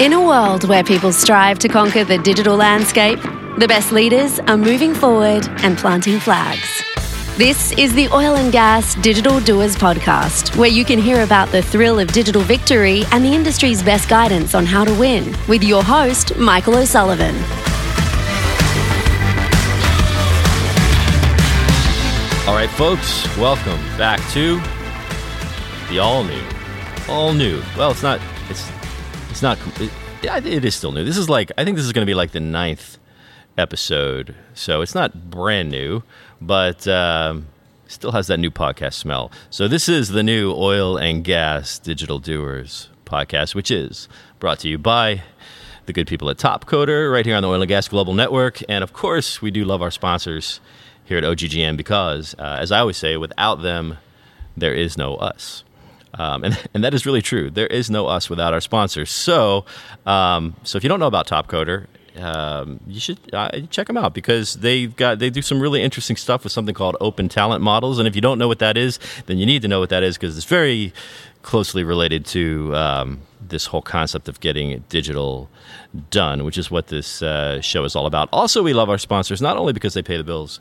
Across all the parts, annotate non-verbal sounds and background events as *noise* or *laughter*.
In a world where people strive to conquer the digital landscape, the best leaders are moving forward and planting flags. This is the Oil and Gas Digital Doers podcast, where you can hear about the thrill of digital victory and the industry's best guidance on how to win with your host, Michael O'Sullivan. All right, folks, welcome back to the all new, all new. Well, it's not. It's it's not. It, it is still new. This is like I think this is going to be like the ninth episode, so it's not brand new, but um, still has that new podcast smell. So this is the new oil and gas digital doers podcast, which is brought to you by the good people at Topcoder right here on the Oil and Gas Global Network, and of course we do love our sponsors here at OGGN because, uh, as I always say, without them, there is no us. Um, and, and that is really true. There is no us without our sponsors. So, um, so if you don't know about Topcoder, um, you should uh, check them out because they've got they do some really interesting stuff with something called open talent models. And if you don't know what that is, then you need to know what that is because it's very closely related to um, this whole concept of getting digital done, which is what this uh, show is all about. Also, we love our sponsors not only because they pay the bills,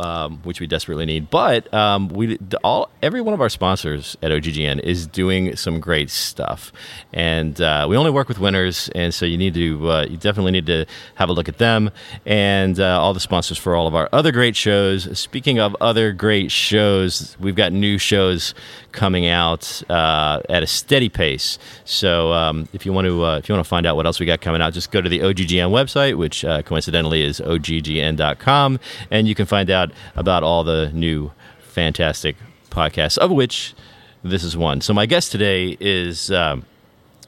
um, which we desperately need, but um, we all every one of our sponsors at OGGN is doing some great stuff, and uh, we only work with winners, and so you need to uh, you definitely need to have a look at them and uh, all the sponsors for all of our other great shows. Speaking of other great shows, we've got new shows coming out uh, at a steady pace. So um, if you want to uh, if you want to find out what else we got coming out, just go to the OGGN website, which uh, coincidentally is oggn.com, and you can find out about all the new fantastic podcasts, of which this is one. So my guest today is. Um,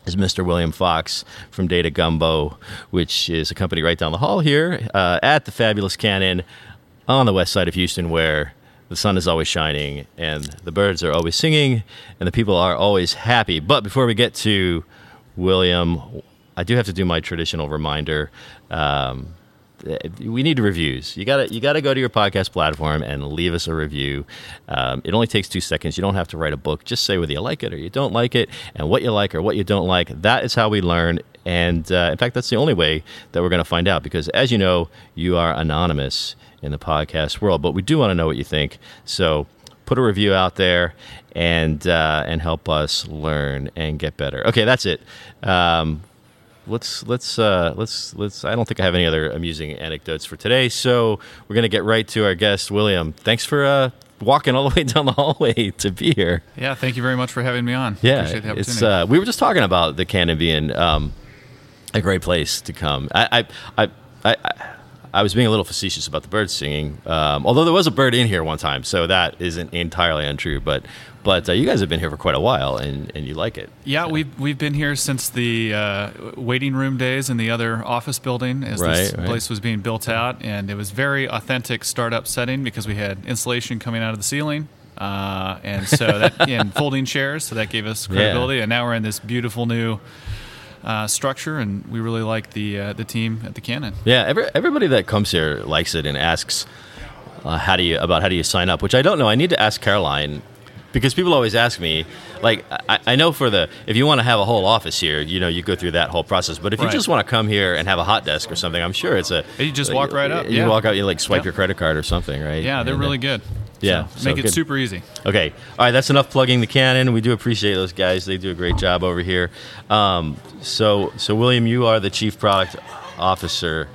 is Mr. William Fox from Data Gumbo, which is a company right down the hall here uh, at the fabulous Cannon on the west side of Houston, where the sun is always shining and the birds are always singing and the people are always happy. But before we get to William, I do have to do my traditional reminder. Um, we need reviews. You gotta you gotta go to your podcast platform and leave us a review. Um, it only takes two seconds. You don't have to write a book. Just say whether you like it or you don't like it, and what you like or what you don't like. That is how we learn. And uh, in fact, that's the only way that we're going to find out. Because as you know, you are anonymous in the podcast world, but we do want to know what you think. So put a review out there and uh, and help us learn and get better. Okay, that's it. Um, let's let's uh, let's let's. I don't think I have any other amusing anecdotes for today, so we're gonna get right to our guest, William. Thanks for uh, walking all the way *laughs* down the hallway to be here. Yeah, thank you very much for having me on. Yeah, it's uh, we were just talking about the Cannon being um, a great place to come. I I I. I, I I was being a little facetious about the birds singing, um, although there was a bird in here one time, so that isn't entirely untrue. But but uh, you guys have been here for quite a while, and, and you like it. Yeah, so. we've we've been here since the uh, waiting room days in the other office building as right, this right. place was being built out, and it was very authentic startup setting because we had insulation coming out of the ceiling. Uh, and so that *laughs* and folding chairs, so that gave us credibility. Yeah. And now we're in this beautiful new uh, structure, and we really like the uh, the team at the Cannon. Yeah, every, everybody that comes here likes it and asks uh, how do you about how do you sign up, which I don't know. I need to ask Caroline because people always ask me like I, I, know for the if you want to have a whole office here you know you go through that whole process but if right. you just want to come here and have a hot desk or something i'm sure it's a you just walk right up you yeah. walk out you like swipe your credit card or something right yeah they're and really good yeah, so make so it good. super easy. Okay, all right. That's enough plugging the Cannon. We do appreciate those guys. They do a great job over here. Um, so, so William, you are the chief product officer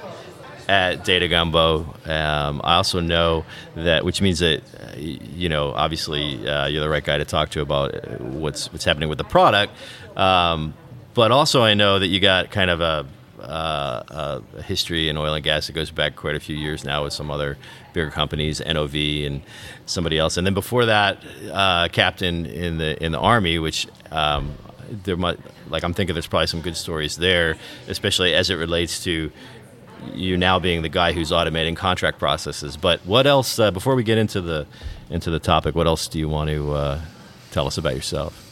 at Data Gumbo. Um, I also know that, which means that uh, you know, obviously, uh, you're the right guy to talk to about uh, what's what's happening with the product. Um, but also, I know that you got kind of a uh, a history in oil and gas that goes back quite a few years now with some other bigger companies, NOV and somebody else. And then before that, uh, captain in the in the army, which um, there might like I'm thinking there's probably some good stories there, especially as it relates to you now being the guy who's automating contract processes. But what else? Uh, before we get into the into the topic, what else do you want to uh, tell us about yourself?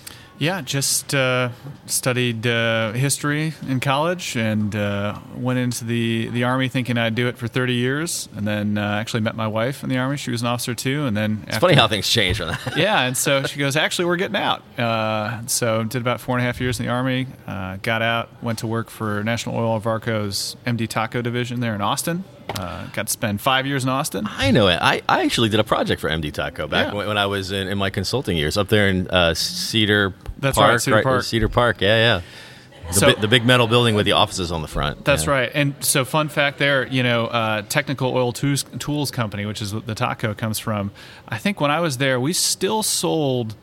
Yeah, just uh, studied uh, history in college and uh, went into the, the army thinking I'd do it for 30 years, and then uh, actually met my wife in the army. She was an officer too, and then it's funny how things change from that. yeah, and so *laughs* she goes, actually, we're getting out. Uh, so did about four and a half years in the army. Uh, got out, went to work for National Oilwell Varco's MD Totco division there in Austin. Uh, got to spend five years in Austin. I know it. I, I actually did a project for MD Totco back yeah. when, when, I was in, in, my consulting years up there in uh, Cedar That's Park. Right, Cedar right, Park. Cedar Park, yeah, yeah. The, so, bi- the, big metal building with the offices on the front. That's yeah. right. And so, fun fact there, you know, uh, Technical Oil Tools, Tools Company, which is what the Totco comes from. I think when I was there, we still sold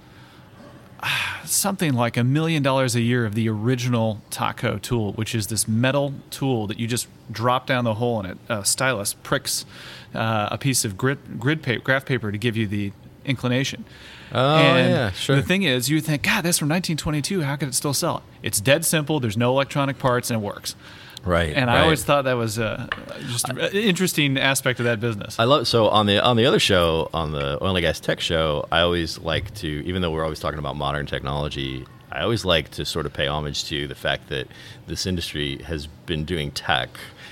something like a million dollars a year of the original Totco tool, which is this metal tool that you just drop down the hole and it. A stylus pricks uh, a piece of grid, grid paper, graph paper to give you the inclination. Oh, and yeah, sure. The thing is, you think, God, that's from 1922. How could it still sell? It's dead simple. There's no electronic parts, and it works. Right. And right. I always thought that was uh, just an interesting aspect of that business. I love so on the on the other show on the oil and gas tech show. I always like to, even though we're always talking about modern technology, I always like to sort of pay homage to the fact that this industry has been doing tech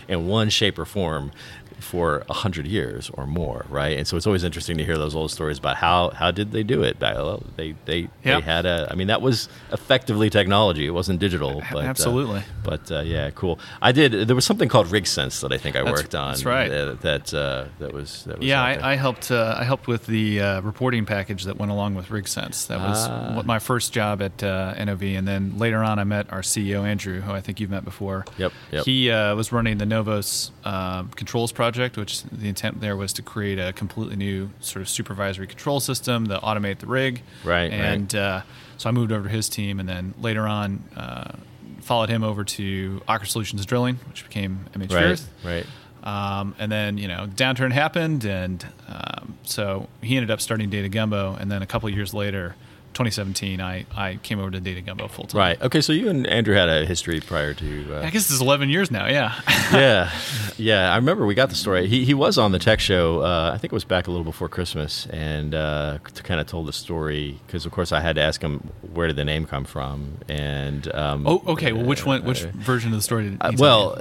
in one shape or form for a hundred years or more, right? And so it's always interesting to hear those old stories about how how did they do it? Well, they they, yep. they had a. I mean, that was effectively technology. It wasn't digital, but uh, absolutely. Uh, but uh, yeah, cool. I did. There was something called RigSense that I think I that's, worked on. That's right. That that, uh, that was that was. Yeah, I, I, helped. Uh, I helped with the uh, reporting package that went along with RigSense. That was ah. my first job at NOV, and then later on, I met our CEO Andrew, who I think you've met before. Yep. yep. He was running the Novos controls project, which the intent there was to create a completely new sort of supervisory control system to automate the rig. Right. And right. Uh, so I moved over to his team, and then later on uh, followed him over to Aker Solutions Drilling, which became MH right, Right. Um, and then you know downturn happened, and um, so he ended up starting Data Gumbo, and then a couple years later 2017, I, I came over to Data Gumbo full time. Right. Okay. So you and Andrew had a history prior to. Uh, I guess it's 11 years now. Yeah. *laughs* yeah. Yeah. I remember we got the story. He, he was on the tech show. Uh, I think it was back a little before Christmas, and uh, kind of told the story because, of course, I had to ask him where did the name come from, and. Um, oh, okay. Well, which one? Which uh, version of the story did? Uh, well.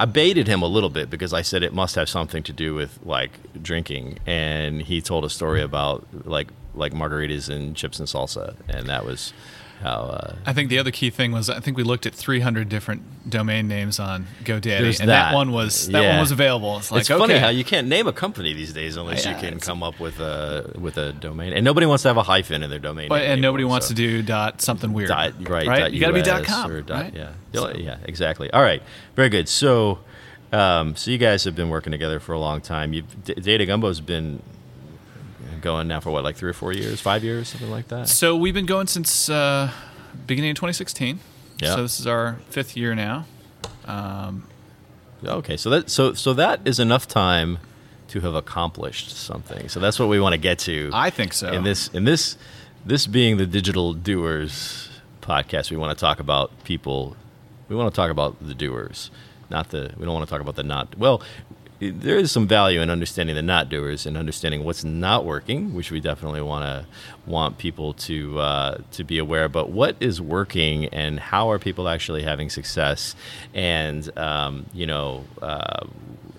I baited him a little bit because I said it must have something to do with like drinking, and he told a story about like like margaritas and chips and salsa, and that was how. Uh, I think the other key thing was I think we looked at 300 different domain names on GoDaddy, and that. that. one was that yeah. one was available. It's like it's okay. funny how you can't name a company these days unless yeah, you can come up with a with a domain, and nobody wants to have a hyphen in their domain. But, and anymore, nobody wants so. to do dot something weird. Dot, right, right. Dot you got to be dot com. Or dot, right? Yeah, so. yeah, exactly. All right, very good. So. Um, so you guys have been working together for a long time. You've, Data Gumbo's been going now for what, like three or four years, five years, something like that. So we've been going since uh, beginning of 2016. Yeah. So this is our fifth year now. Um, okay, so that so so that is enough time to have accomplished something. So that's what we want to get to. I think so. In this in this this being the digital doers podcast, we want to talk about people. We want to talk about the doers, not the. We don't want to talk about the not. Well, there is some value in understanding the not doers and understanding what's not working, which we definitely want to want people to uh, to be aware. But what is working and how are people actually having success? And um, you know, uh,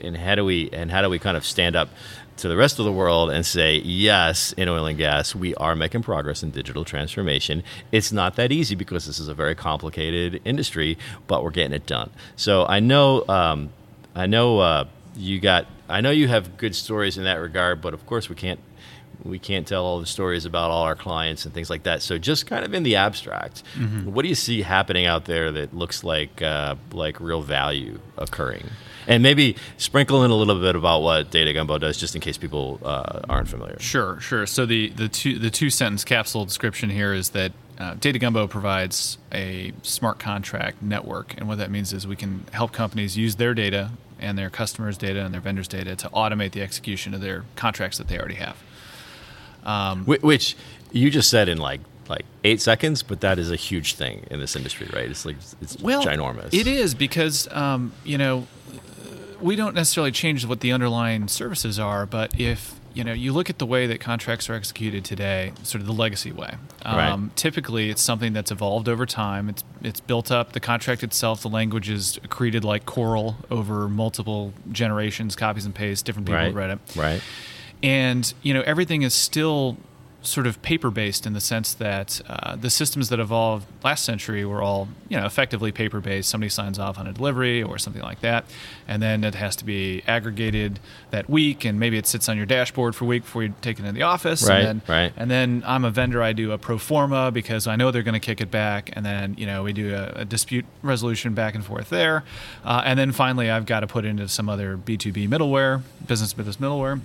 and how do we and how do we kind of stand up to the rest of the world and say, yes, in oil and gas, we are making progress in digital transformation. It's not that easy because this is a very complicated industry, but we're getting it done. So I know, um, I know. Uh, you got I know you have good stories in that regard, but of course we can't we can't tell all the stories about all our clients and things like that. So just kind of in the abstract, mm-hmm. what do you see happening out there that looks like uh, like real value occurring? And maybe sprinkle in a little bit about what Data Gumbo does, just in case people uh, aren't familiar. Sure, sure. So the the two the two sentence capsule description here is that uh, Data Gumbo provides a smart contract network, and what that means is we can help companies use their data and their customers' data and their vendors' data to automate the execution of their contracts that they already have. Um, Which you just said in like like eight seconds, but that is a huge thing in this industry, right? It's like it's well, ginormous. It is because um, you know we don't necessarily change what the underlying services are, but if you know, you look at the way that contracts are executed today, sort of the legacy way. Um, right. Typically, it's something that's evolved over time. It's it's built up. The contract itself, the language is created like Coral over multiple generations, copies and pastes. Different people right. have read it. Right. And you know, everything is still sort of paper based in the sense that uh, the systems that evolved last century were all you know effectively paper based. Somebody signs off on a delivery or something like that, and then it has to be aggregated that week, and maybe it sits on your dashboard for a week before you take it into the office. Right, and then, right. And then I'm a vendor. I do a pro forma because I know they're going to kick it back, and then you know we do a, a dispute resolution back and forth there, uh, and then finally I've got to put into some other B2B middleware, business business middleware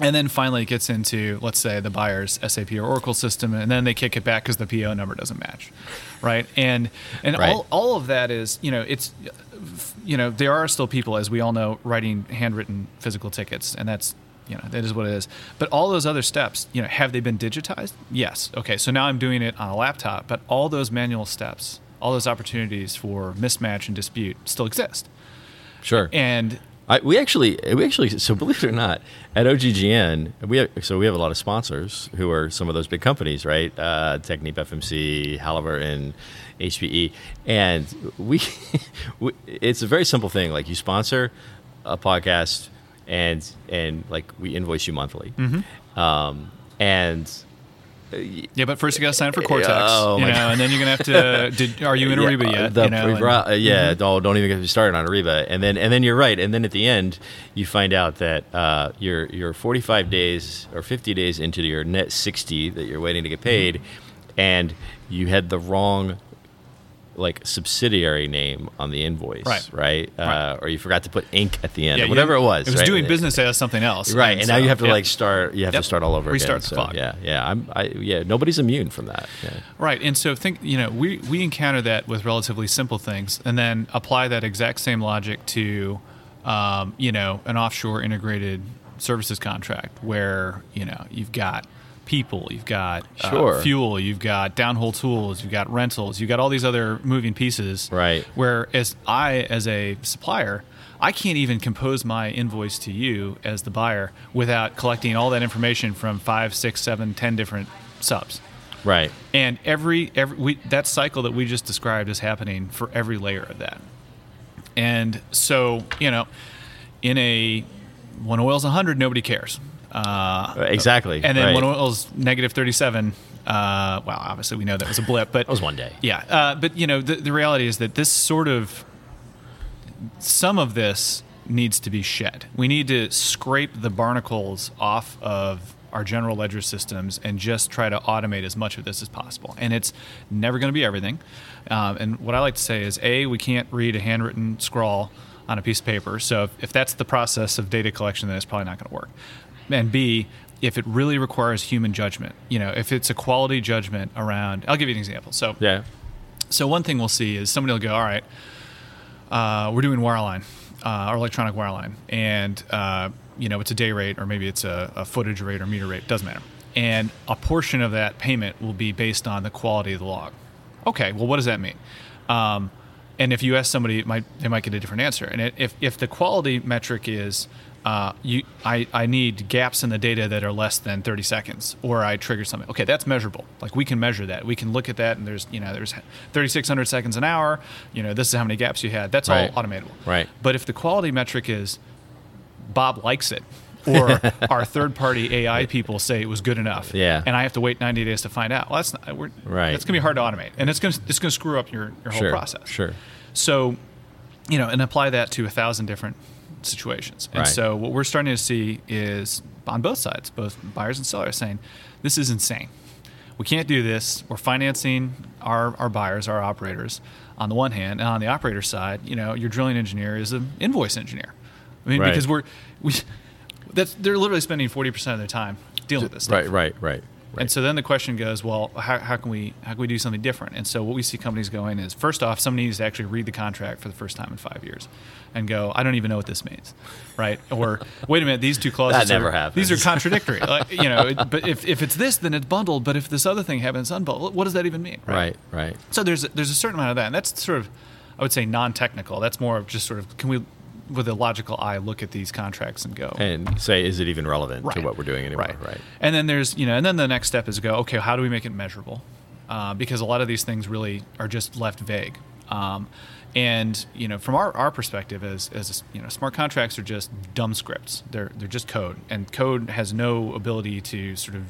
and then finally it gets into, let's say, the buyer's SAP or Oracle system, and then they kick it back because the PO number doesn't match, right? And and right. all, all of that is, you know, it's, you know, there are still people, as we all know, writing handwritten physical tickets, and that's, you know, that is what it is. But all those other steps, you know, have they been digitized? Yes. Okay, so now I'm doing it on a laptop, but all those manual steps, all those opportunities for mismatch and dispute still exist. Sure. And I, we actually, we actually, so believe it or not, at OGGN, we have, so we have a lot of sponsors who are some of those big companies, right? Uh, Technip, FMC, Halliburton, HPE, and we, *laughs* we, it's a very simple thing. Like you sponsor a podcast, and and like we invoice you monthly, mm-hmm. um, and yeah, but first you got to sign up for Cortex, oh, you know, and then you're gonna have to. *laughs* Did, are you in yeah, Ariba yet? The, you know, and, yeah, mm-hmm. don't, don't even get me started on Ariba. And then and then you're right. And then at the end, you find out that uh, you're you're 45 days or 50 days into your net 60 that you're waiting to get paid, mm-hmm. and you had the wrong like subsidiary name on the invoice, right? Right, uh, right. or you forgot to put ink at the end, yeah, whatever it was. It was right? doing business as something else, right? And, and so, now you have to like start. You have yep. to start all over Restart again. the so, clock. Yeah, yeah. I'm. I, yeah. Nobody's immune from that. Yeah. Right, and so think you know we we encounter that with relatively simple things, and then apply that exact same logic to um, you know an offshore integrated services contract where you know you've got people, you've got uh, sure. fuel, you've got downhole tools, you've got rentals, you've got all these other moving pieces. Right. Whereas I, as a supplier, I can't even compose my invoice to you as the buyer without collecting all that information from five, six, seven, ten different subs. Right. And every every we, that cycle that we just described is happening for every layer of that. And so you know, in a when oil's 100, nobody cares. Uh, exactly. And then right. when oil's negative 37, uh, well, obviously we know that was a blip, but *laughs* it was one day. Yeah, uh, but you know, the, the reality is that this sort of some of this needs to be shed. We need to scrape the barnacles off of our general ledger systems and just try to automate as much of this as possible. And it's never going to be everything. Um, and what I like to say is, a, we can't read a handwritten scrawl on a piece of paper. So if, if that's the process of data collection, then it's probably not going to work. And B, if it really requires human judgment, you know, if it's a quality judgment around, I'll give you an example. So yeah. So one thing we'll see is somebody will go, all right, uh, we're doing wireline uh, or electronic wireline, and uh, you know it's a day rate or maybe it's a, a, footage rate or meter rate, doesn't matter. And a portion of that payment will be based on the quality of the log. Okay, well, what does that mean? Um, and if you ask somebody, it might they might get a different answer. And it, if if the quality metric is uh, you, I, I need gaps in the data that are less than 30 seconds, or I trigger something. Okay, that's measurable. Like we can measure that. We can look at that, and there's you know there's 3,600 seconds an hour. You know this is how many gaps you had. That's right. all automatable. Right. But if the quality metric is Bob likes it, or *laughs* our third-party AI people say it was good enough, yeah. and I have to wait 90 days to find out. Well, that's not, we're, right. That's gonna be hard to automate, and it's gonna it's gonna screw up your your whole sure. process. Sure. So, you know, and apply that to a thousand different situations. And right. so what we're starting to see is on both sides, both buyers and sellers saying, this is insane. We can't do this. We're financing our, our buyers, our operators on the one hand. And on the operator side, you know, your drilling engineer is an invoice engineer. I mean, right. because we're, we, that's, they're literally spending 40% of their time dealing with this stuff. Right, right, right. Right. And so then the question goes, well, how, how, can we how can we do something different? And so what we see companies going is, first off, somebody needs to actually read the contract for the first time in five years, and go, I don't even know what this means, right? Or wait a minute, these two clauses that never are, happens. These *laughs* are contradictory, like, you know. But if, if it's this, then it's bundled. But if this other thing happens unbundled, what does that even mean? Right, right. right. So there's a, there's a certain amount of that, and that's sort of, I would say, non-technical. That's more of just sort of, can we with a logical eye look at these contracts and go and say, is it even relevant right. to what we're doing anymore? Right. right. And then there's you know, and then the next step is go, okay, how do we make it measurable? Uh, because a lot of these things really are just left vague. Um, and you know, from our, our perspective, as, as you know, smart contracts are just dumb scripts. They're they're just code, and code has no ability to sort of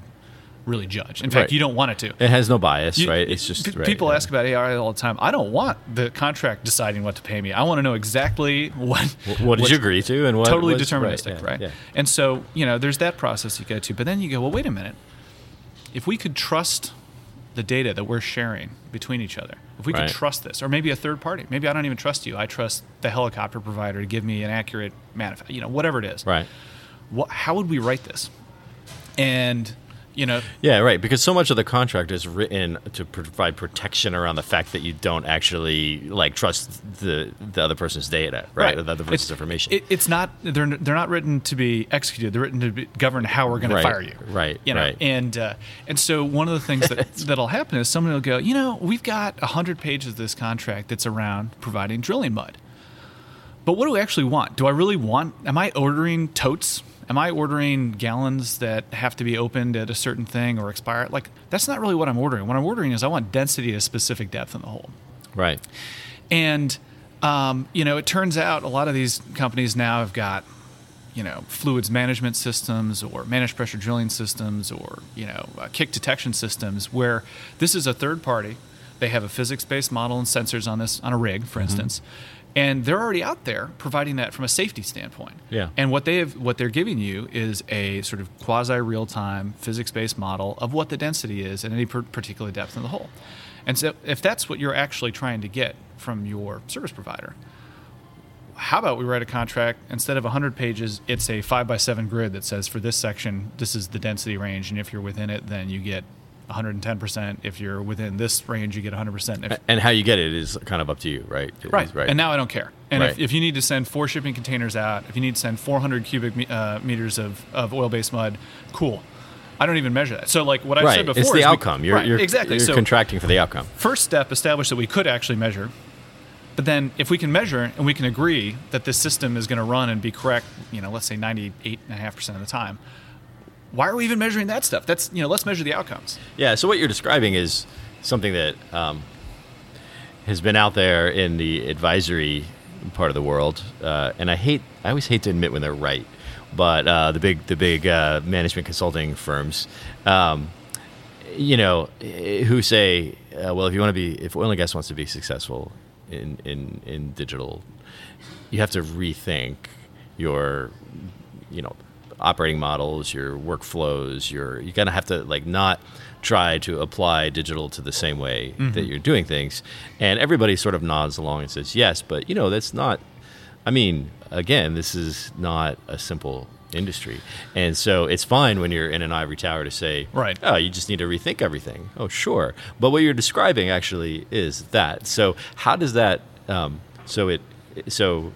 really judge. In fact, right. you don't want it to. It has no bias, you, right? It's just p- right, people yeah. ask about AI all the time. I don't want the contract deciding what to pay me. I want to know exactly *laughs* what what did you agree to and what totally was, deterministic, right? Yeah, right? And so you know, there's that process you go to, but then you go, well, wait a minute. If we could trust the data that we're sharing between each other. If we could trust this, or maybe a third party, maybe I don't even trust you. I trust the helicopter provider to give me an accurate manifest, you know, whatever it is. Right. What, how would we write this? And you know? Yeah right because so much of the contract is written to provide protection around the fact that you don't actually like trust the the other person's data right, right. the other person's it's, information. it, it's not they're they're not written to be executed. They're written to be, govern how we're going right. to fire you. Right you know right. and uh, and so one of the things that that'll happen is someone will go you know we've got 100 pages of this contract that's around providing drilling mud. But what do we actually want? Do i really want am i ordering totes am I ordering gallons that have to be opened at a certain thing or expire? Like that's not really what I'm ordering. What I'm ordering is I want density at a specific depth in the hole. Right. And um, you know, it turns out a lot of these companies now have got you know fluids management systems or managed pressure drilling systems or you know uh, kick detection systems where this is a third party they have a physics-based model and sensors on this on a rig for mm-hmm. instance and they're already out there providing that from a safety standpoint. Yeah. And what they have, what they're giving you is a sort of quasi real time physics based model of what the density is at any particular depth in the hole. And so, if that's what you're actually trying to get from your service provider, how about we write a contract instead of 100 pages it's a 5 by 7 grid that says for this section this is the density range and if you're within it then you get 110%. If you're within this range, you get 100%. If, and how you get it is kind of up to you, right? right. right. And now I don't care. And right. if, if, you need to send four shipping containers out, if you need to send 400 cubic uh, meters of, of oil based mud, cool. I don't even measure that. So, like what I right. said before, it's the outcome. We, you're, right, you're, exactly. You're so contracting for the outcome. First step, establish that we could actually measure. But then, if we can measure and we can agree that this system is going to run and be correct, you know, let's say 98.5% of the time, why are we even measuring that stuff? That's you know, let's measure the outcomes. Yeah. So what you're describing is something that um, has been out there in the advisory part of the world, uh, and I hate, I always hate to admit when they're right, but uh, the big, the big uh, management consulting firms, um, you know, who say, uh, well, if you want to be, if oil and gas wants to be successful in in in digital, you have to rethink your, you know, operating models, your workflows, your you're gonna have to like not try to apply digital to the same way mm-hmm. that you're doing things. And everybody sort of nods along and says yes, but you know that's not. I mean, again, this is not a simple industry, and so it's fine when you're in an ivory tower to say, right, oh, you just need to rethink everything. Oh, sure, but what you're describing actually is that. So how does that? Um, so it so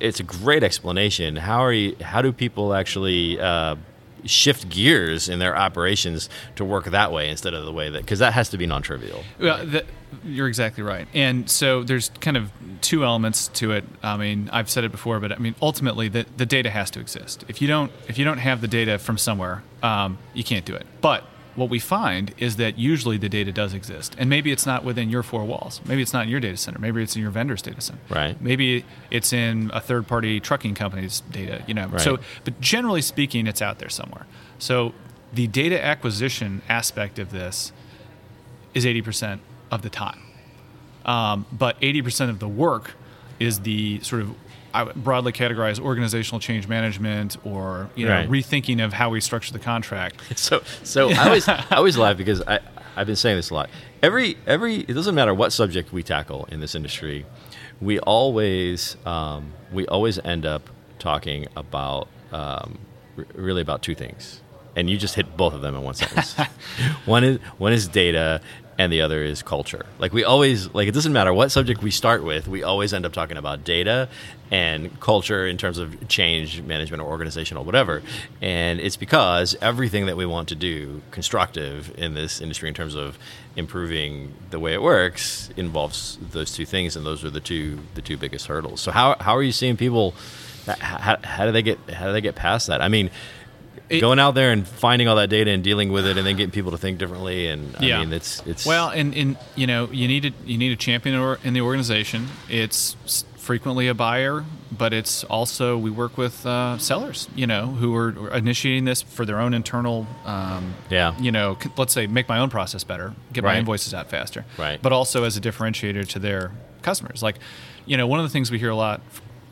it's a great explanation. How are you? How do people actually uh, shift gears in their operations to work that way instead of the way that? Because that has to be non-trivial. Well, you're exactly right. And so there's kind of two elements to it. I mean, I've said it before, but I mean, ultimately, the, the data has to exist. If you don't, if you don't have the data from somewhere, um, you can't do it. But what we find is that usually the data does exist. And maybe it's not within your four walls. Maybe it's not in your data center. Maybe it's in your vendor's data center. Right. Maybe it's in a third party trucking company's data, you know. Right. So but generally speaking, it's out there somewhere. So the data acquisition aspect of this is 80% of the time. Um, but 80% of the work is the sort of I would broadly categorize organizational change management or you know right. rethinking of how we structure the contract. *laughs* So so I always I always laugh because I I've been saying this a lot. Every every it doesn't matter what subject we tackle in this industry, we always um, we always end up talking about um, r- really about two things, and you just hit both of them in one sentence. *laughs* one is one is data, and the other is culture. Like we always like it doesn't matter what subject we start with, we always end up talking about data and culture in terms of change management or organizational whatever. And it's because everything that we want to do constructive in this industry in terms of improving the way it works involves those two things and those are the two the two biggest hurdles. So how how are you seeing people how, how do they get how do they get past that? I mean, it, going out there and finding all that data and dealing with it, and then getting people to think differently. And I yeah. mean, it's it's well, and, and you know, you need a, you need a champion in the organization. It's frequently a buyer, but it's also we work with uh, sellers, you know, who are initiating this for their own internal, um, yeah, you know, let's say make my own process better, get right. my invoices out faster, right, but also as a differentiator to their customers. Like, you know, one of the things we hear a lot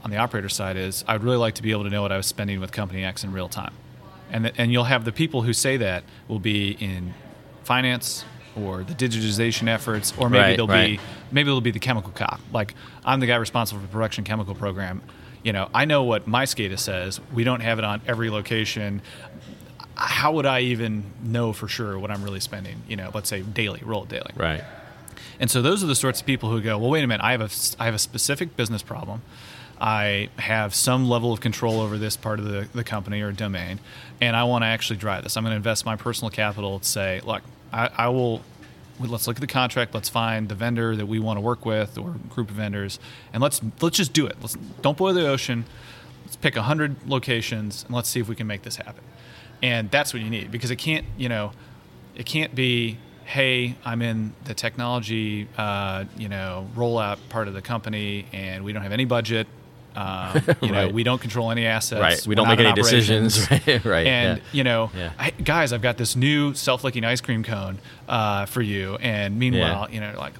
on the operator side is I'd really like to be able to know what I was spending with company X in real time and and you'll have the people who say that will be in finance or the digitization efforts, or maybe right, they'll right. be maybe they'll be the chemical cop. Like I'm the guy responsible for the production chemical program. You know, I know what my SCADA says. We don't have it on every location. How would I even know for sure what I'm really spending? You know, let's say daily, roll daily. Right. And so those are the sorts of people who go, well, wait a minute, I have a I have a specific business problem. I have some level of control over this part of the, the company or domain, and I want to actually drive this. I'm going to invest my personal capital to say, look, I, I will. Let's look at the contract. Let's find the vendor that we want to work with, or group of vendors, and let's let's just do it. Let's don't boil the ocean. Let's pick hundred locations and let's see if we can make this happen. And that's what you need because it can't, you know, it can't be hey, I'm in the technology, uh, you know, rollout part of the company, and we don't have any budget. Um, *laughs* you know, we don't control any assets. Right. We don't make any decisions. *laughs* right. right. And yeah. you know, yeah. I, guys, I've got this new self-licking ice cream cone uh, for you. And meanwhile, yeah. you know, like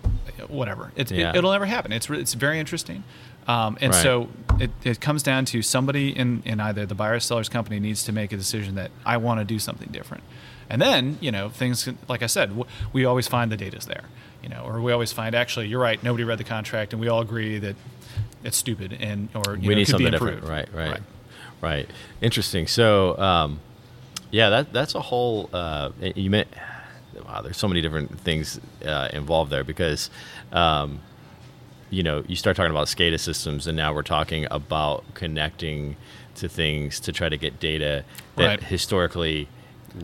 whatever, it's, it, will never happen. It's it's very interesting. Um, and right. so it, it comes down to somebody in, in either the buyer or seller's company needs to make a decision that I want to do something different. And then, you know, things, like I said, we always find the data's there, you know, or we always find actually, you're right, nobody read the contract and we all agree that it's stupid and or we know, need something different. Right, right, right, right. Interesting. So, um, yeah, that that's a whole. Uh, you meant wow. There's so many different things uh, involved there because. Um, you know, you start talking about SCADA systems, and now we're talking about connecting to things to try to get data that right. historically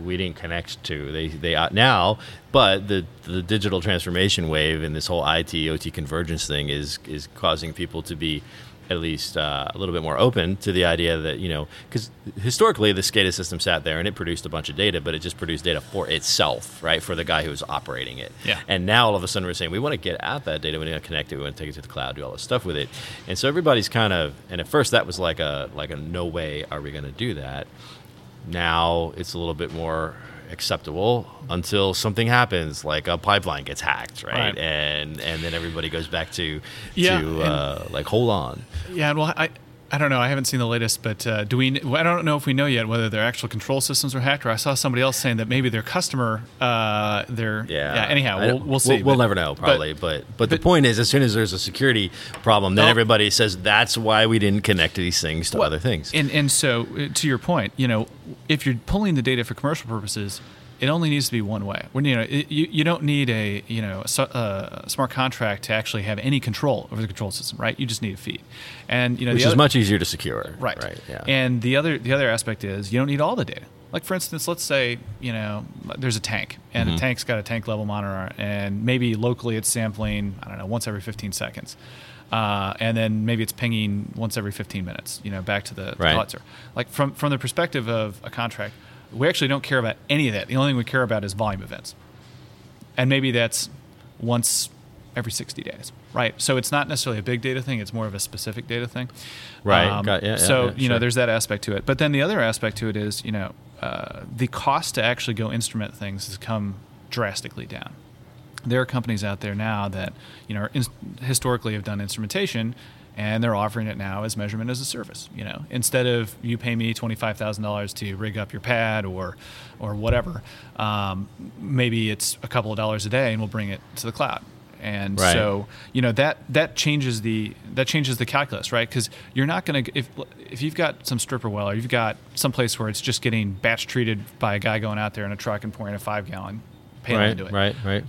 we didn't connect to. They they uh, now, but the the digital transformation wave and this whole IT OT convergence thing is is causing people to be at least uh, a little bit more open to the idea that you know because historically the SCADA system sat there and it produced a bunch of data, but it just produced data for itself, right? For the guy who was operating it. Yeah. And now all of a sudden we're saying we want to get at that data, we want to connect it, we want to take it to the cloud, do all this stuff with it, and so everybody's kind of and at first that was like a like a no way are we going to do that now it's a little bit more acceptable until something happens, like a pipeline gets hacked, right? right. And and then everybody goes back to yeah, to uh, like hold on. Yeah, well, I I don't know. I haven't seen the latest, but uh, do we? I don't know if we know yet whether their actual control systems were hacked, or I saw somebody else saying that maybe their customer, uh, their yeah. yeah anyhow, we'll, we'll see. We'll, we'll never know probably, but but, but the point is, as soon as there's a security problem, then oh, everybody says that's why we didn't connect these things to well, other things. And and so uh, to your point, you know, if you're pulling the data for commercial purposes, it only needs to be one way. When you know, it, you, you don't need a you know a, a, smart contract to actually have any control over the control system, right? You just need a feed, and you know, which is other, much easier to secure, right? Right. Yeah. And the other the other aspect is you don't need all the data. Like for instance, let's say you know there's a tank, and mm-hmm. the tank's got a tank level monitor, and maybe locally it's sampling I don't know once every 15 seconds. Uh, and then maybe it's pinging once every 15 minutes, you know, back to the, the right. Like from from the perspective of a contract, we actually don't care about any of that. The only thing we care about is volume events. And maybe that's once every 60 days, right? So it's not necessarily a big data thing, it's more of a specific data thing. Right. Um, Got, yeah, so, yeah, you know, there's that aspect to it. But then the other aspect to it is, you know, uh, the cost to actually go instrument things has come drastically down. There are companies out there now that, you know, in, historically have done instrumentation and they're offering it now as measurement as a service. You know, instead of you pay me twenty five thousand dollars to rig up your pad or or whatever, um, maybe it's a couple of dollars a day, and we'll bring it to the cloud. And right. so you know that that changes the that changes the calculus, right? Because you're not going to if if you've got some stripper well or you've got some place where it's just getting batch treated by a guy going out there in a truck and pouring a five gallon right, them to it. Right, right.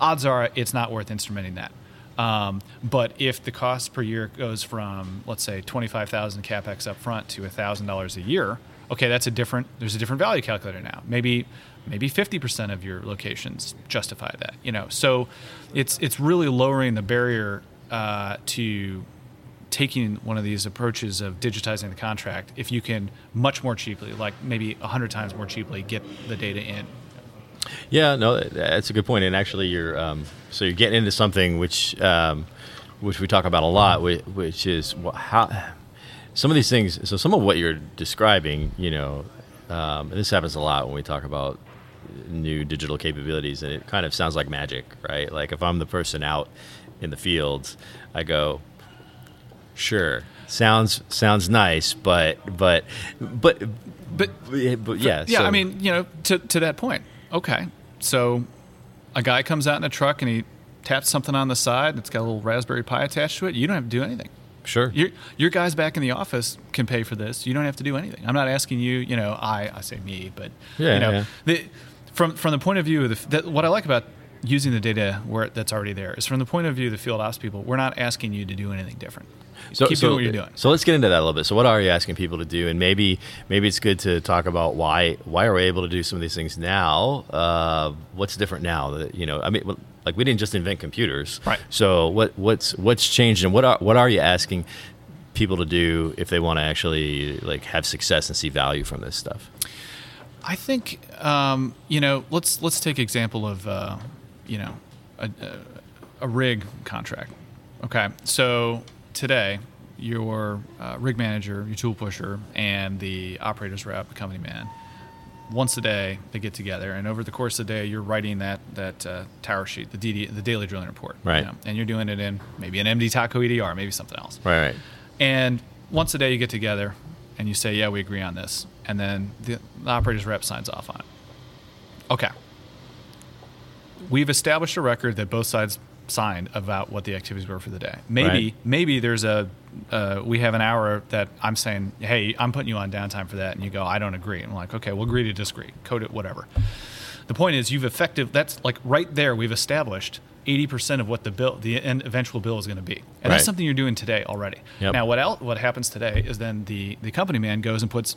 Odds are it's not worth instrumenting that. Um, but if the cost per year goes from let's say twenty five thousand capex up front to thousand dollars a year, okay, that's a different. There's a different value calculator now. Maybe maybe fifty percent of your locations justify that. You know, so it's it's really lowering the barrier uh, to taking one of these approaches of digitizing the contract if you can much more cheaply, like maybe hundred times more cheaply, get the data in. Yeah, no, that's a good point. And actually, you're um, so you're getting into something which um, which we talk about a lot, which is how some of these things. So some of what you're describing, you know, um, and this happens a lot when we talk about new digital capabilities, and it kind of sounds like magic, right? Like if I'm the person out in the fields, I go, sure, sounds sounds nice, but but but but but yeah, yeah. So. I mean, you know, to to that point, okay, so a guy comes out in a truck and he taps something on the side. It's got a little Raspberry Pi attached to it. You don't have to do anything. Sure. Your, your guys back in the office can pay for this. You don't have to do anything. I'm not asking you. You know, I I say me, but yeah, you know, yeah. the, from from the point of view of the, what I like about using the data where that's already there is from the point of view of the field ops people. We're not asking you to do anything different. So, keep so, doing what you're doing. So let's get into that a little bit. So what are you asking people to do? And maybe maybe it's good to talk about why why are we able to do some of these things now? Uh, what's different now? That you know, I mean, like we didn't just invent computers, right? So what what's what's changed, and what are what are you asking people to do if they want to actually like have success and see value from this stuff? I think um, you know. Let's let's take example of uh, you know a, a, a rig contract. Okay, so today, your uh, rig manager, your tool pusher, and the operators rep, the company man, once a day they get together, and over the course of the day, you're writing that that uh, tour sheet, the DD, the daily drilling report, right? You know, and you're doing it in maybe an MD Totco EDR, maybe something else, right? Right. And once a day, you get together and you say, "Yeah, we agree on this," and then the, the operators rep signs off on it. Okay. We've established a record that both sides signed about what the activities were for the day. Maybe right. maybe there's a uh, we have an hour that I'm saying, hey, I'm putting you on downtime for that, and you go, I don't agree. And I'm like, okay, we'll agree to disagree. Code it, whatever. The point is, you've effective. That's like right there. We've established 80% of what the bill, the end eventual bill is going to be, and right. that's something you're doing today already. Yep. Now, what else, what happens today is then the the company man goes and puts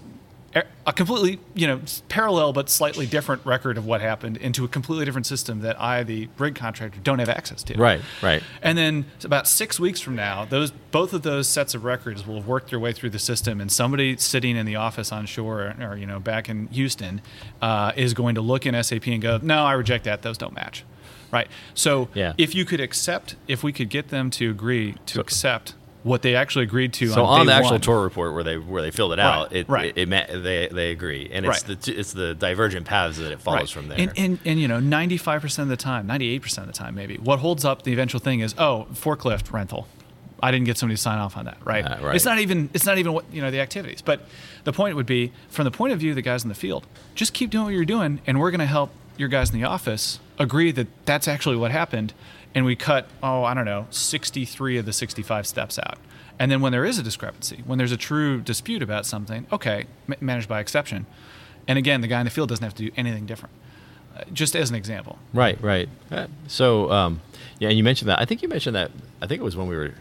a completely, you know, parallel but slightly different record of what happened into a completely different system that I, the rig contractor, don't have access to. Right, right. And then about six weeks from now, those both of those sets of records will have worked their way through the system, and somebody sitting in the office on shore or, or you know back in Houston uh, is going to look in SAP and go, "No, I reject that. Those don't match." Right. So yeah. if you could accept, if we could get them to agree to accept what they actually agreed to. So on, on the actual one. tour report where they where they filled it out, right, it, right. It, it, they they agree, and it's right. the it's the divergent paths that it follows right. from there. And, and, and you know, ninety five percent of the time, ninety eight percent of the time, maybe what holds up the eventual thing is oh forklift rental. I didn't get somebody to sign off on that, right? Uh, right? It's not even it's not even what you know the activities. But the point would be from the point of view of the guys in the field, just keep doing what you're doing, and we're going to help your guys in the office agree that that's actually what happened, and we cut oh I don't know sixty three of the sixty five steps out. And then when there is a discrepancy, when there's a true dispute about something, okay, managed by exception. And again, the guy in the field doesn't have to do anything different. Uh, just as an example. Right, right. Uh, so, um, yeah, and you mentioned that. I think you mentioned that. I think it was when we were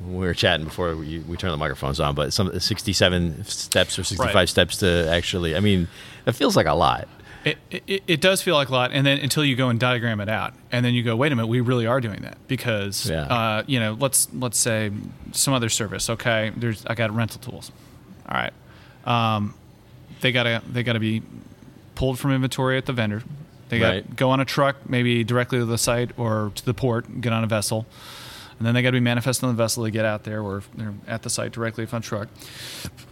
when we were chatting before we, we turned the microphones on. But some 67 steps or 65 right. steps to actually. I mean, it feels like a lot. It, it, it, does feel like a lot, and then until you go and diagram it out, and then you go, wait a minute, we really are doing that because, yeah. uh, you know, let's let's say some other service. Okay, there's I got rental tools. All right, um, they gotta they gotta be pulled from inventory at the vendor. They got right. go on a truck, maybe directly to the site or to the port, get on a vessel, and then they got to be manifest on the vessel to get out there, or they're at the site directly if on truck,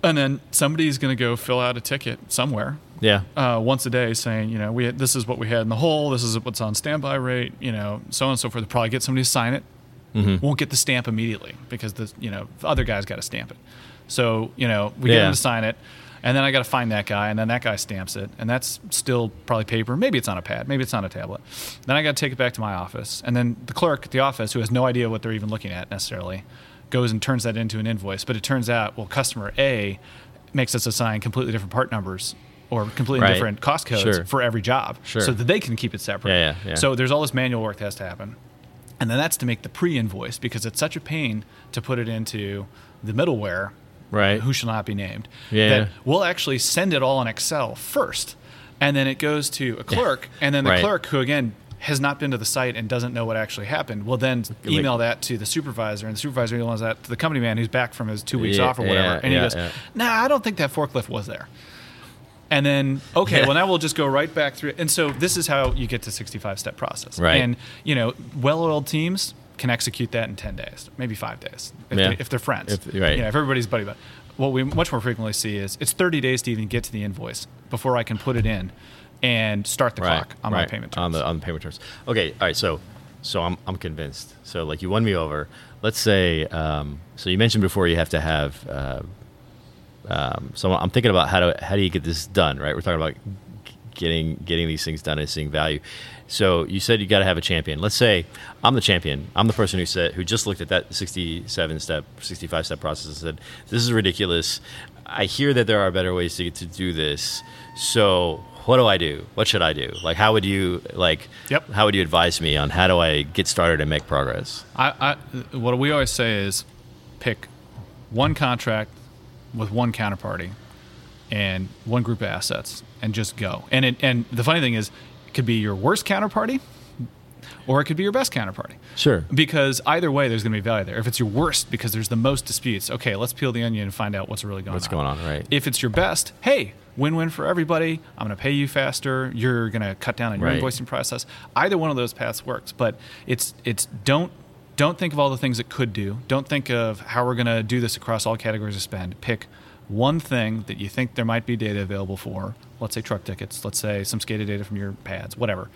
and then somebody's going to go fill out a ticket somewhere yeah. Uh, once a day saying, you know, we this is what we had in the hole, this is what's on standby rate, you know, so on and so forth. Probably get somebody to sign it. Mm-hmm. Won't get the stamp immediately because the you know the other guy's got to stamp it. So you know we yeah. get him to sign it, and then I got to find that guy, and then that guy stamps it, and that's still probably paper. Maybe it's on a pad, maybe it's on a tablet. Then I got to take it back to my office, and then the clerk at the office, who has no idea what they're even looking at necessarily, goes and turns that into an invoice. But it turns out, well, customer A makes us assign completely different part numbers or completely Right. different cost codes Sure. for every job, Sure. so that they can keep it separate. Yeah, yeah, yeah. So there's all this manual work that has to happen, and then that's to make the pre-invoice because it's such a pain to put it into the middleware, Right. Who shall not be named. Yeah, That we'll actually send it all in Excel first, and then it goes to a clerk, and then the Right. clerk, who again has not been to the site and doesn't know what actually happened, will then email that to the supervisor, and the supervisor emails that to the company man who's back from his two weeks Yeah, off or whatever, yeah, and he goes. "Nah, I don't think that forklift was there." And then, okay, well now we'll just go right back through. And so this is how you get to 65 step process. Right. And you know, well-oiled teams can execute that in 10 days, maybe five days, if, Yeah. they, if they're friends. If- right. You know, if everybody's buddy buddy. What we much more frequently see is it's 30 days to even get to the invoice before I can put it in and start the clock on my payment terms. on the on the payment terms. Okay, all right. So, so I'm I'm convinced. So, like, you won me over. Let's say. Um, so you mentioned before you have to have. Uh, um, so I'm thinking about how to how do you get this done, right? We're talking about getting getting these things done and seeing value. So you said you got to have a champion. Let's say I'm the champion. I'm the person who said who just looked at that 67 step, 65 step process and said, "This is ridiculous. I hear that there are better ways to to do this. So what do I do? What should I do? Like, how would you like? Yep. How would you advise me on how do I get started and make progress? I, I, what we always say is pick one contract with one counterparty and one group of assets and just go. And it, and the funny thing is, could be your worst counterparty or it could be your best counterparty. Sure. Because either way, there's going to be value there. If it's your worst because there's the most disputes, okay, let's peel the onion and find out what's really going What's on. What's going on, right? If it's your best, hey, win-win for everybody. I'm going to pay you faster. You're going to cut down on your Right. invoicing process. Either one of those paths works, but it's it's don't don't think of all the things it could do. Don't think of how we're going to do this across all categories of spend. Pick one thing that you think there might be data available for. Let's say truck tickets. Let's say some SCADA data from your pads, whatever.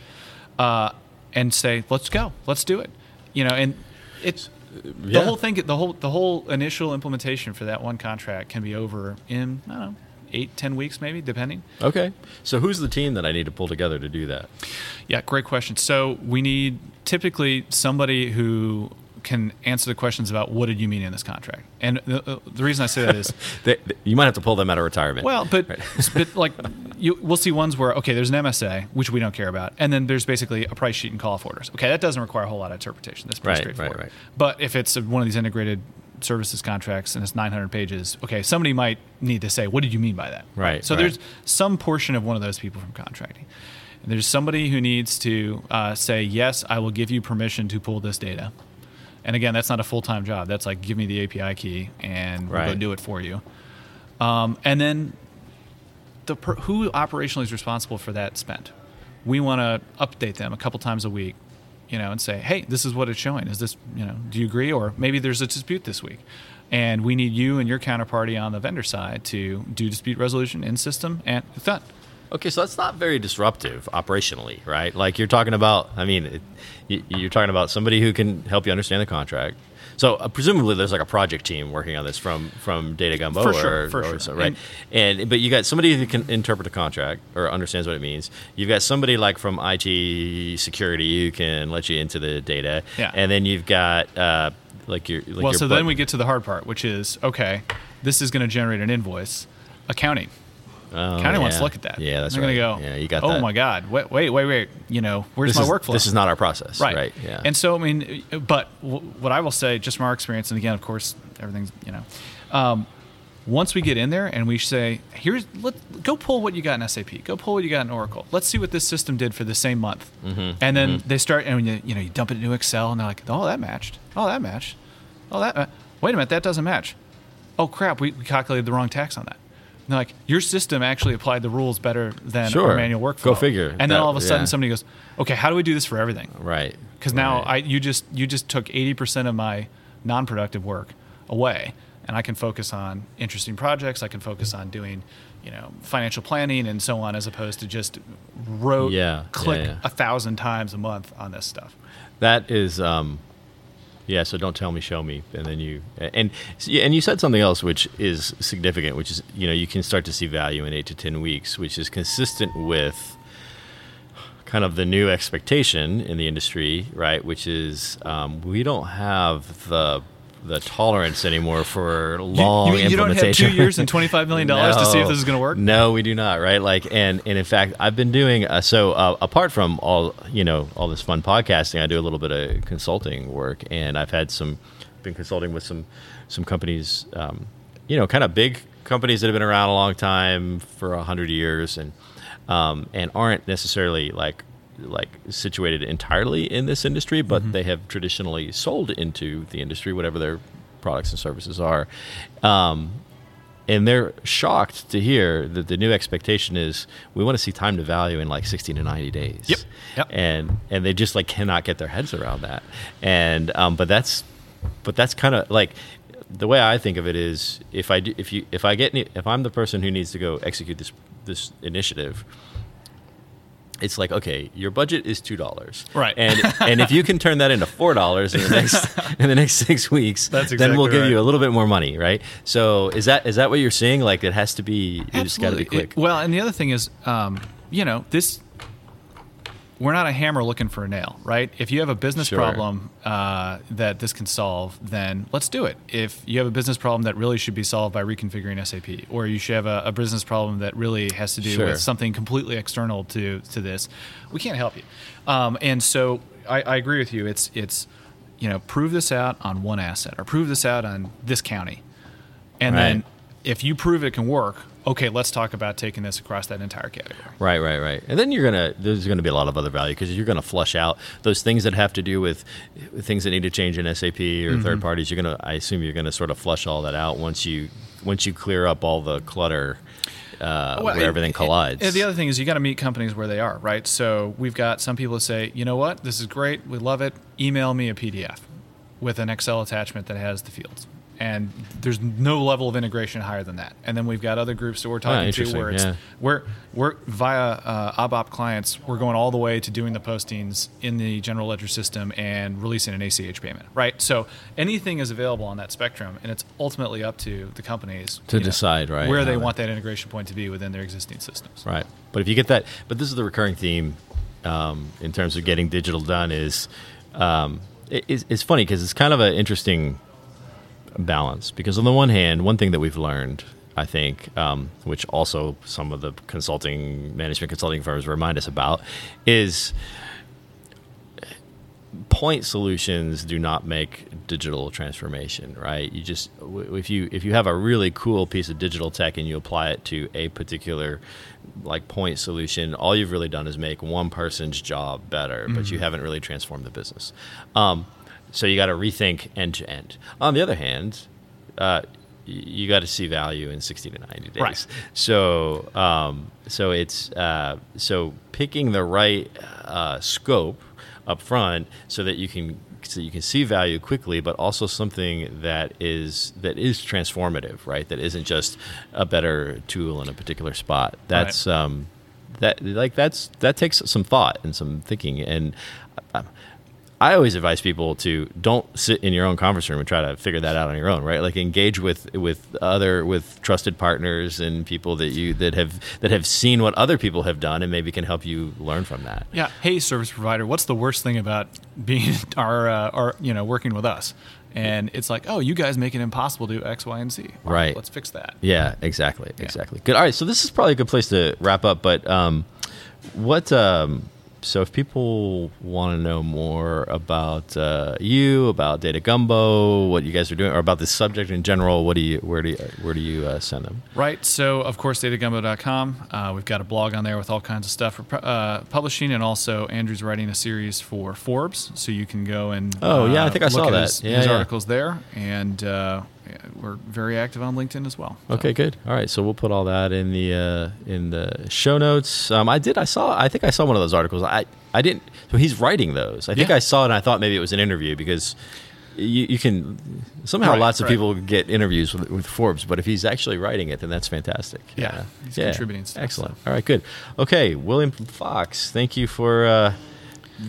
Uh, and say, let's go, let's do it. You know, and it's yeah. the whole thing. The whole the whole initial implementation for that one contract can be over in I don't know eight ten weeks maybe depending. Okay. So who's the team that I need to pull together to do that? Yeah, great question. So we need typically somebody who can answer the questions about what did you mean in this contract. And the, uh, the reason I say that is, *laughs* They, you might have to pull them out of retirement. well, but, Right. but like you, we'll see ones where okay, there's an MSA which we don't care about, and then there's basically a price sheet and call off orders. Okay, that doesn't require a whole lot of interpretation. That's pretty Right, straightforward. right. But if it's one of these integrated services contracts and it's 900 pages, okay, somebody might need to say, what did you mean by that? Right, So there's some portion of one of those people from contracting. There's somebody who needs to uh, say, yes, I will give you permission to pull this data. And again, that's not a full time job. That's like, give me the API key and we'll go do it for you. Um, and then the per- who operationally is responsible for that spend. We want to update them a couple times a week, you know, and say, hey, this is what it's showing. Is this, you know, do you agree? Or maybe there's a dispute this week. And we need you and your counterparty on the vendor side to do dispute resolution in system and it's done. Okay, so that's not very disruptive operationally, right? Like you're talking about. I mean, it, you, you're talking about somebody who can help you understand the contract. So uh, presumably, there's like a project team working on this from from Data Gumbo, For or, sure, for or sure. so- right? And, but you got somebody who can interpret the contract or understands what it means. You've got somebody like from IT security who can let you into the data, Yeah. and then you've got uh, like your like well, your so bu- then we get to the hard part, which is okay, this is going to generate an invoice. Accounting. Oh, Accounting wants yeah. to look at that. Yeah, that's They're right. going to go, Yeah, you got oh that. my God, wait, wait, wait, wait. You know, where's This my is, workflow? This is not our process, right right? Yeah. and so i mean but w- what i will say just from our experience and again of course everything's you know um, once we get in there and we say here's let go pull what you got in sap go pull what you got in oracle let's see what this system did for the same month Mm-hmm. and then they start and when you, you know you dump it into excel and they're like oh that matched oh that matched oh that uh, wait a minute that doesn't match oh crap we, we calculated the wrong tax on that they're like your system actually applied the rules better than Sure. our manual workflow Go figure. and then That- all of a sudden yeah. somebody goes okay how do we do this for everything right. because now Right. I you just you just took eighty percent of my non-productive work away, and I can focus on interesting projects. I can focus on doing, you know, financial planning and so on, as opposed to just rote Yeah, yeah, click yeah. a thousand times a month on this stuff. That is, um, yeah. So don't tell me, show me, and then you and and you said something else which is significant, which is you know you can start to see value in eight to ten weeks, which is consistent with kind of the new expectation in the industry, right? Which is um, we don't have the the tolerance anymore for long you, you, you don't have two years and twenty five million dollars no, to see if *laughs* this is going to work. No, we do not. Right? Like, and and in fact, I've been doing uh, so. Uh, apart from all you know, all this fun podcasting, I do a little bit of consulting work, and I've had some been consulting with some some companies, um, you know, kind of big companies that have been around a long time for a hundred years, and um, and aren't necessarily like like situated entirely in this industry, but mm-hmm. they have traditionally sold into the industry, whatever their products and services are. Um, and they're shocked to hear that the new expectation is we want to see time to value in like 60 to 90 days. Yep. yep. And and they just like cannot get their heads around that. And um, but that's but that's kind of like the way I think of it is if I do, if you if I get if I'm the person who needs to go execute this this initiative, it's like okay, your budget is two dollars, right? And and if you can turn that into four dollars in the next *laughs* in the next six weeks, exactly then we'll give right. you a little bit more money, right? So is that is that what you're seeing? Like it has to be, you just got to be quick. It, well, and the other thing is, um, you know, this we're not a hammer looking for a nail, right? If you have a business sure. problem uh, that this can solve, then let's do it. If you have a business problem that really should be solved by reconfiguring SAP, or you should have a, a business problem that really has to do sure. with something completely external to to this, we can't help you. Um, and so I, I agree with you. It's it's you know prove this out on one asset, or prove this out on this county, and right. then if you prove it can work, okay, let's talk about taking this across that entire category. Right, right, right. And then you're gonna there's gonna be a lot of other value because you're gonna flush out those things that have to do with things that need to change in SAP or mm-hmm. third parties. You're gonna I assume you're gonna sort of flush all that out once you once you clear up all the clutter. Uh, well, where everything collides. And the other thing is you got to meet companies where they are, right? So we've got some people that say, you know what, this is great, we love it. Email me a PDF with an Excel attachment that has the fields and there's no level of integration higher than that. And then we've got other groups that we're talking ah, to where it's yeah. we're we're via uh, ABAP clients, we're going all the way to doing the postings in the general ledger system and releasing an ACH payment, right? So anything is available on that spectrum, and it's ultimately up to the companies to decide know, right where they want that integration point to be within their existing systems. Right, but if you get that, but this is the recurring theme um, in terms of getting digital done is. Um, it, it's, it's funny because it's kind of an interesting balance because on the one hand, one thing that we've learned, I think, um, which also some of the consulting management consulting firms remind us about, is point solutions do not make digital transformation right you just if you if you have a really cool piece of digital tech and you apply it to a particular like point solution all you've really done is make one person's job better mm-hmm. but you mm-hmm. haven't really transformed the business um, so you got to rethink end to end. On the other hand, uh, you got to see value in 60 to 90 days. Right. So, um, so it's uh, so picking the right uh, scope up front so that you can so you can see value quickly, but also something that is that is transformative, right? That isn't just a better tool in a particular spot. That's right. um, that like that's that takes some thought and some thinking and. Uh, I always advise people to don't sit in your own conference room and try to figure that out on your own, right? Like engage with with other with trusted partners and people that you that have that have seen what other people have done and maybe can help you learn from that. Yeah. Hey, service provider, what's the worst thing about being *laughs* our uh, our you know working with us? And it's like, oh, you guys make it impossible to do X, Y, and Z. right. Let's fix that. Yeah. Exactly. Yeah. Exactly. Good. All right. So this is probably a good place to wrap up. But um, what um, so if people want to know more about uh, you, about Data Gumbo, what you guys are doing, or about this subject in general, what do you, where do you, where do you uh, send them? Right. So of course, datagumbo.com. Uh, we've got a blog on there with all kinds of stuff for uh, publishing, and also Andrew's writing a series for Forbes, so you can go and oh yeah, I uh, think I saw that. His, yeah, his yeah. articles there, and uh, we're very active on LinkedIn as well. So. Okay, good. All right, so we'll put all that in the uh, in the show notes. Um, I did. I saw. I think I saw one of those articles. I I didn't. So he's writing those. I think yeah. I saw it. and I thought maybe it was an interview because. You, you can somehow right, lots of right. people get interviews with, with, Forbes, but if he's actually writing it, then that's fantastic. Yeah, he's yeah. contributing. Stuff, Excellent. So. All right, good. Okay, William Fox, thank you for uh,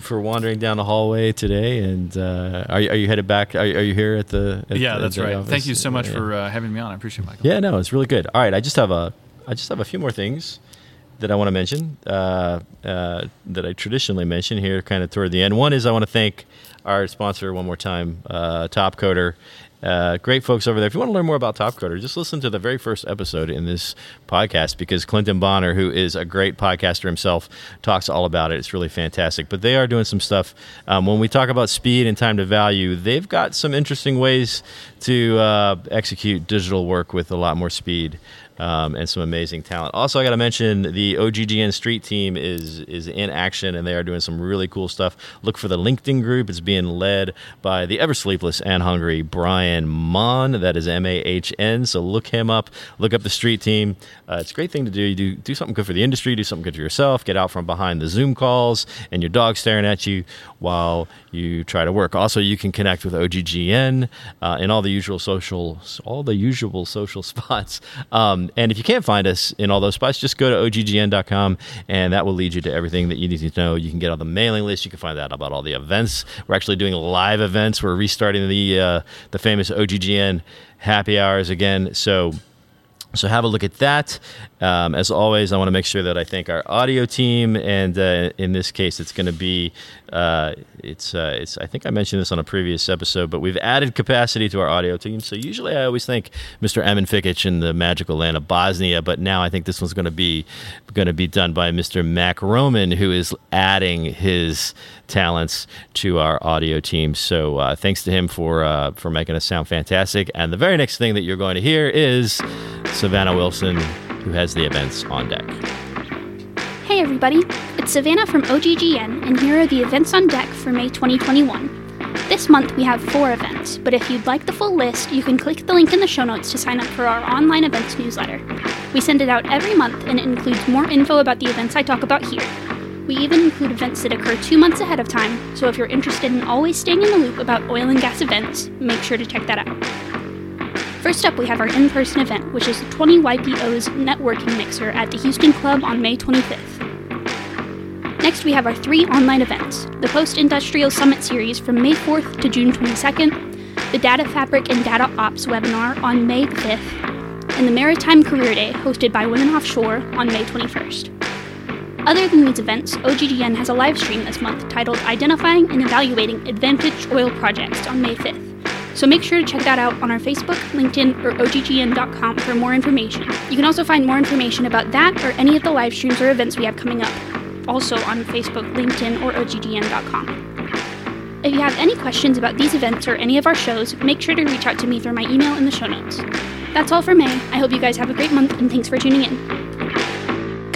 for wandering down the hallway today. And uh, are, you, are you headed back? Are, are you here at the? At, yeah, that's right. Office? Thank you so much yeah. for uh, having me on. I appreciate it, Michael. Yeah, no, it's really good. All right, I just have a I just have a few more things. that I want to mention uh, uh, that I traditionally mention here, kind of toward the end. One is I want to thank our sponsor one more time, uh, Topcoder. Uh, great folks over there. If you want to learn more about Topcoder, just listen to the very first episode in this podcast because Clinton Bonner, who is a great podcaster himself, talks all about it. It's really fantastic. But they are doing some stuff. Um, when we talk about speed and time to value, they've got some interesting ways to uh, execute digital work with a lot more speed um, and some amazing talent. Also, I got to mention the OGGN Street team is is in action and they are doing some really cool stuff. Look for the LinkedIn group. It's being led by the ever sleepless and hungry Brian Mahn. That is M A H N. So look him up. Look up the Street team. Uh, it's a great thing to do. You do do something good for the industry. Do something good for yourself. Get out from behind the Zoom calls and your dog staring at you while you try to work. Also, you can connect with OGGN uh, in all the usual social all the usual social *laughs* spots. Um, and if you can't find us in all those spots, just go to oggn.com and that will lead you to everything that you need to know. You can get on the mailing list. You can find out about all the events. We're actually doing live events. We're restarting the uh, the famous OGGN happy hours again. So so have a look at that. Um, as always, I want to make sure that I thank our audio team, and uh, in this case, it's going to be uh, it's uh, it's. I think I mentioned this on a previous episode, but we've added capacity to our audio team. So usually, I always thank Mr. Emin Fikic in the magical land of Bosnia, but now I think this one's going to be going to be done by Mr. Mac Roman, who is adding his talents to our audio team. So uh, thanks to him for uh, for making us sound fantastic. And the very next thing that you're going to hear is Savannah Wilson who has the events on deck. Hey everybody, it's Savannah from OGGN, and here are the events on deck for May 2021. This month we have four events, but if you'd like the full list, you can click the link in the show notes to sign up for our online events newsletter. We send it out every month and it includes more info about the events I talk about here. We even include events that occur two months ahead of time, so if you're interested in always staying in the loop about oil and gas events, make sure to check that out. First up, we have our in person event, which is the 20 YPO's networking mixer at the Houston Club on May 25th. Next, we have our three online events the Post Industrial Summit Series from May 4th to June 22nd, the Data Fabric and Data Ops webinar on May 5th, and the Maritime Career Day hosted by Women Offshore on May 21st. Other than these events, OGGN has a live stream this month titled Identifying and Evaluating Advantage Oil Projects on May 5th. So make sure to check that out on our Facebook, LinkedIn, or OGGN.com for more information. You can also find more information about that or any of the live streams or events we have coming up, also on Facebook, LinkedIn, or OGGN.com. If you have any questions about these events or any of our shows, make sure to reach out to me through my email in the show notes. That's all for May. I hope you guys have a great month and thanks for tuning in.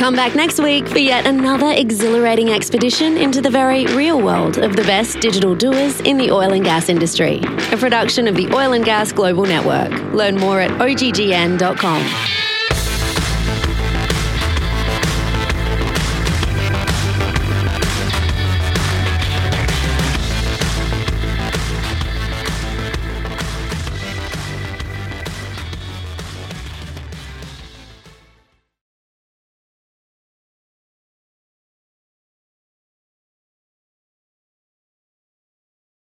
Come back next week for yet another exhilarating expedition into the very real world of the best digital doers in the oil and gas industry. A production of the Oil and Gas Global Network. Learn more at oggn.com.